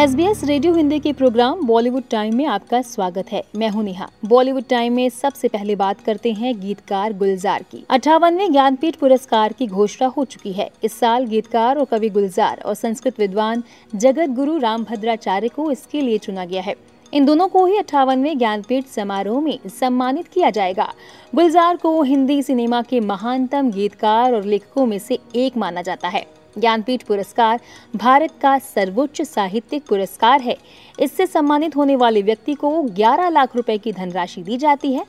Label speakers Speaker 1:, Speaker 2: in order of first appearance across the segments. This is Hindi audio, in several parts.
Speaker 1: S B S radio Hindi के प्रोग्राम बॉलीवुड टाइम में आपका स्वागत है। मैं हूँ नेहा। बॉलीवुड टाइम में सबसे पहले बात करते हैं गीतकार गुलजार की। अठावनवे ज्ञानपीठ पुरस्कार की घोषणा हो चुकी है। इस साल गीतकार और कवि गुलजार और संस्कृत विद्वान जगत गुरु रामभद्राचार्य को इसके लिए चुना गया है। इन दोनों को ही अट्ठावनवे ज्ञानपीठ समारोह में सम्मानित किया जाएगा। गुलजार को हिंदी सिनेमा के महानतम गीतकार और लेखकों में से एक माना जाता है। ज्ञानपीठ पुरस्कार भारत का सर्वोच्च साहित्यिक पुरस्कार है। इससे सम्मानित होने वाले व्यक्ति को 11 लाख रुपए की धनराशि दी जाती है।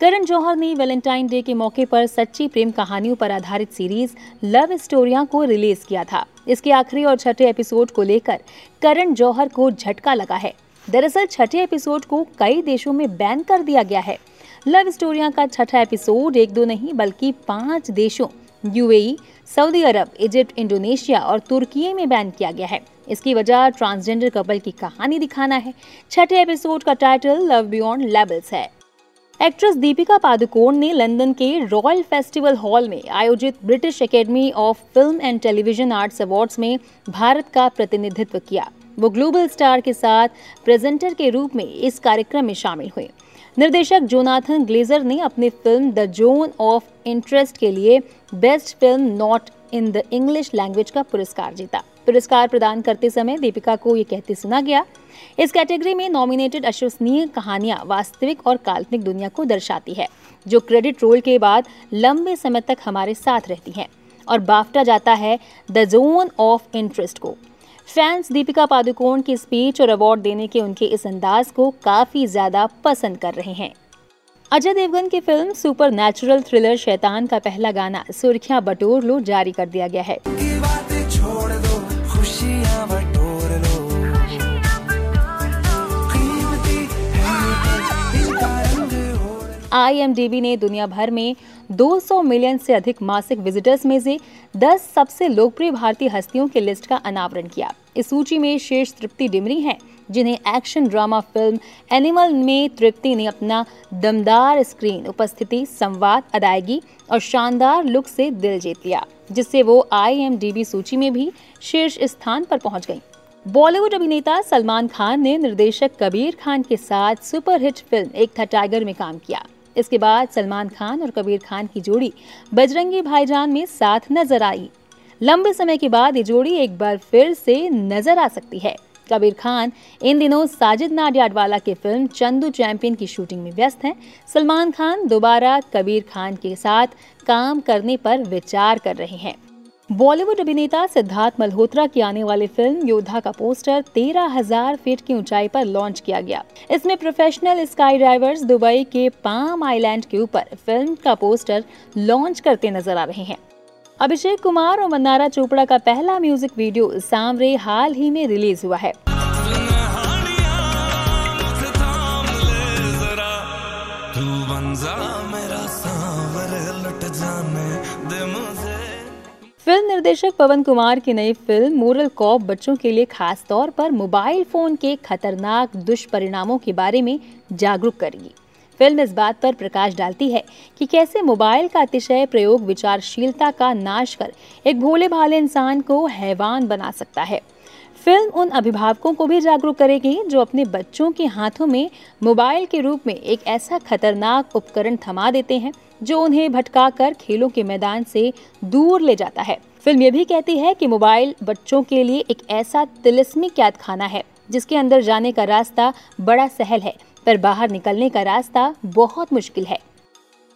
Speaker 1: करण जौहर ने वैलेंटाइन डे के मौके पर सच्ची प्रेम कहानियों पर आधारित सीरीज़ लव स्टोरिया को रिलीज़ किया था। इसके आखिरी और छठे एपिसोड को लेकर करण जौहर को झटका लगा है। दरअसल छठे एपिसोड को कई देशों में बैन कर दिया गया है। लव स्टोरिया का छठा एपिसोड एक दो नहीं, बल्कि पाँच देशों UAE, Saudi Arab, Egypt, Indonesia और तुर्की में बैन किया गया है। इसकी वजह ट्रांसजेंडर कपल की कहानी दिखाना है। छठे एपिसोड का टाइटल लव बियॉन्ड लेवल्स है। एक्ट्रेस दीपिका पादुकोण ने लंदन के रॉयल फेस्टिवल हॉल में आयोजित British Academy of Film and Television Arts Awards में भारत का प्रतिनिधित्व किया। वो ग्लोबल स्टार के साथ प्रेजेंटर के रूप में इस कार्यक्रम में शामिल हुए। निर्देशक जोनाथन ग्लेजर ने अपनी film the zone of interest के लिए best film not in the English language का पुरस्कार जीता। पुरस्कार प्रदान करते समय दीपिका को ये कहते सुना गया, इस कैटेगरी में नॉमिनेटेड अश्वसनीय कहानियाँ वास्तविक और काल्पनिक दुनिया को दर्शाती है, जो क्रेडिट रोल के बाद लंबे समय तक हमारे साथ रहती हैं और बाफ्टा जाता है द जोन ऑफ़ इंटरेस्ट को। फैंस दीपिका पादुकोण की स्पीच और अवार्ड देने के उनके इस अंदाज को काफ़ी ज़्यादा पसंद कर रहे हैं। अजय देवगन की फ़िल्म सुपर नेचुरल थ्रिलर शैतान का पहला गाना सुर्खियाँ बटोर लो जारी कर दिया गया है। आईएमडीबी ने दुनिया भर में 200 मिलियन से अधिक मासिक विजिटर्स में से 10 सबसे लोकप्रिय भारतीय हस्तियों की लिस्ट का अनावरण किया। इस सूची में शेष तृप्ति डिमरी हैं, जिन्हें एक्शन ड्रामा फ़िल्म एनिमल में तृप्ति ने अपना दमदार स्क्रीन उपस्थिति, संवाद, अदायगी और शानदार लुक से दिल जीत लिया, जिससे वो आईएमडीबी सूची में भी शीर्ष स्थान पर पहुँच गई। बॉलीवुड अभिनेता सलमान खान ने निर्देशक कबीर खान के साथ सुपरहिट फ़िल्म एक था टाइगर में काम किया। इसके बाद सलमान खान और कबीर खान की जोड़ी बजरंगी भाईजान में साथ नज़र आई। लंबे समय के बाद ये जोड़ी एक बार फिर से नज़र आ सकती है। कबीर खान इन दिनों साजिद नाडियाडवाला की फ़िल्म चंदू चैंपियन की शूटिंग में व्यस्त हैं। सलमान खान दोबारा कबीर खान के साथ काम करने पर विचार कर रहे हैं। बॉलीवुड अभिनेता सिद्धार्थ मल्होत्रा की आने वाली फ़िल्म योद्धा का पोस्टर तेरह हज़ार फीट की ऊंचाई पर लॉन्च किया गया। इसमें प्रोफेशनल स्काई ड्राइवर्स दुबई के पाम आइलैंड के ऊपर फ़िल्म का पोस्टर लॉन्च करते नज़र आ रहे हैं। अभिषेक कुमार और मन्नारा चोपड़ा का पहला म्यूज़िक वीडियो सामरे हाल ही में रिलीज़ हुआ है। फ़िल्म निर्देशक पवन कुमार की नई फ़िल्म मोरल कॉप बच्चों के लिए खास तौर पर मोबाइल फ़ोन के खतरनाक दुष्परिणामों के बारे में जागरूक करेगी। फ़िल्म इस बात पर प्रकाश डालती है कि कैसे मोबाइल का अतिशय प्रयोग विचारशीलता का नाश कर एक भोले भाले इंसान को हैवान बना सकता है। फ़िल्म उन अभिभावकों को भी जागरूक करेगी जो अपने बच्चों के हाथों में मोबाइल के रूप में एक ऐसा खतरनाक उपकरण थमा देते हैं जो उन्हें भटकाकर खेलों के मैदान से दूर ले जाता है। फ़िल्म ये भी कहती है कि मोबाइल बच्चों के लिए एक ऐसा तिलिस्मिक कैद खाना है, जिसके अंदर जाने का रास्ता बड़ा सहल है, पर बाहर निकलने का रास्ता बहुत मुश्किल है।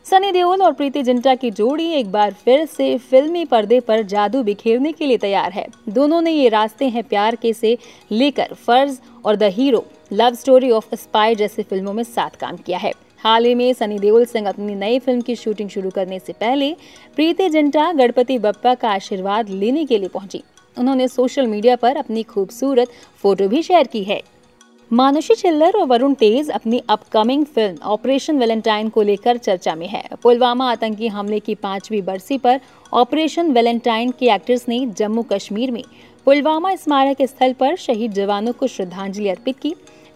Speaker 1: सनी देओल और प्रीति जिंटा की जोड़ी एक बार फिर से फिल्मी पर्दे पर जादू बिखेरने के लिए तैयार है। दोनों ने ये रास्ते हैं प्यार के से लेकर फ़र्ज़ और the hero. Love story of spy जैसी फ़िल्मों में साथ काम किया है। हाल ही में सनी देओल सिंह अपनी नई फ़िल्म की शूटिंग शुरू करने से पहले प्रीति जिंटा गणपति बप्पा का आशीर्वाद लेने के लिए पहुँची। उन्होंने सोशल मीडिया पर अपनी खूबसूरत फ़ोटो भी शेयर की है। मानुषी चिल्लर और वरुण तेज अपनी अपकमिंग फ़िल्म ऑपरेशन वेलेंटाइन को लेकर चर्चा में है। पुलवामा आतंकी हमले की पांचवी बरसी पर ऑपरेशन वेलेंटाइन के एक्टर्स ने जम्मू कश्मीर में पुलवामा स्मारक स्थल पर शहीद जवानों को श्रद्धांजलि अर्पित की।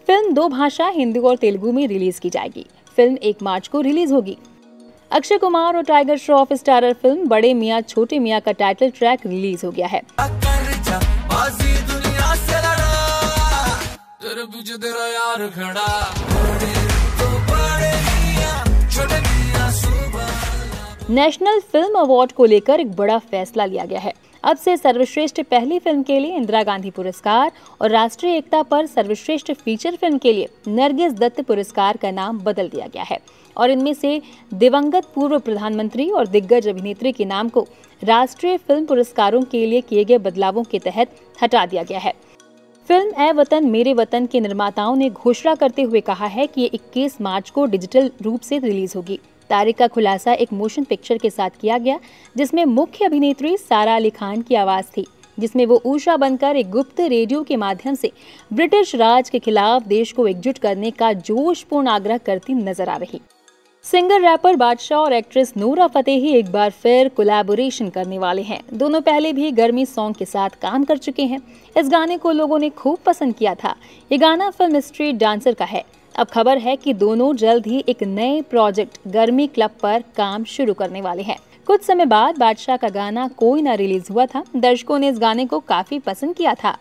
Speaker 1: फ़िल्म दो भाषा, हिंदी और तेलुगु में रिलीज़ की जाएगी। फ़िल्म एक मार्च को रिलीज़ होगी। अक्षय कुमार और टाइगर श्रॉफ स्टारर फ़िल्म बड़े मियाँ, छोटे मियाँ का टाइटल ट्रैक रिलीज़ हो गया है। यार खड़ा। नेशनल फ़िल्म अवार्ड को लेकर एक बड़ा फैसला लिया गया है। अब से सर्वश्रेष्ठ पहली फ़िल्म के लिए इंदिरा गांधी पुरस्कार और राष्ट्रीय एकता पर सर्वश्रेष्ठ फीचर फ़िल्म के लिए नरगिस दत्त पुरस्कार का नाम बदल दिया गया है। और इनमें से दिवंगत पूर्व प्रधानमंत्री और दिग्गज अभिनेत्री के नाम को राष्ट्रीय फ़िल्म पुरस्कारों के लिए किए गए बदलावों के तहत हटा दिया गया है। फ़िल्म ए वतन, मेरे वतन के निर्माताओं ने घोषणा करते हुए कहा है कि ये 21 मार्च को डिजिटल रूप से रिलीज़ होगी। तारीख का खुलासा एक मोशन पिक्चर के साथ किया गया, जिसमें मुख्य अभिनेत्री सारा अली खान की आवाज़ थी, जिसमें वो ऊषा बनकर एक गुप्त रेडियो के माध्यम से ब्रिटिश राज के खिलाफ देश को एकजुट करने का जोशपूर्ण आग्रह करती नज़र आ रही। सिंगर रैपर बादशाह और एक्ट्रेस नूरा फतेही एक बार फिर कोलैबोरेशन करने वाले हैं। दोनों पहले भी गर्मी सॉन्ग के साथ काम कर चुके हैं। इस गाने को लोगों ने खूब पसंद किया था। ये गाना फ़िल्म स्ट्रीट डांसर का है। अब खबर है कि दोनों जल्द ही एक नए प्रोजेक्ट गर्मी क्लब पर काम शुरू करने वाले हैं। कुछ समय बाद बादशाह का गाना कोई ना रिलीज़ हुआ था। दर्शकों ने इस गाने को काफ़ी पसंद किया था।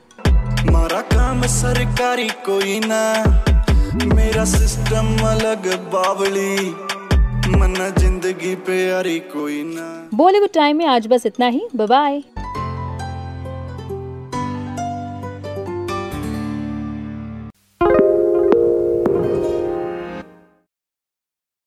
Speaker 2: मारा काम सरकारी कोई ना। मेरा सिस्टम अलग बावली। मना ज़िंदगी पे यारी कोई ना।
Speaker 1: बॉलीवुड टाइम में आज बस इतना ही। बाय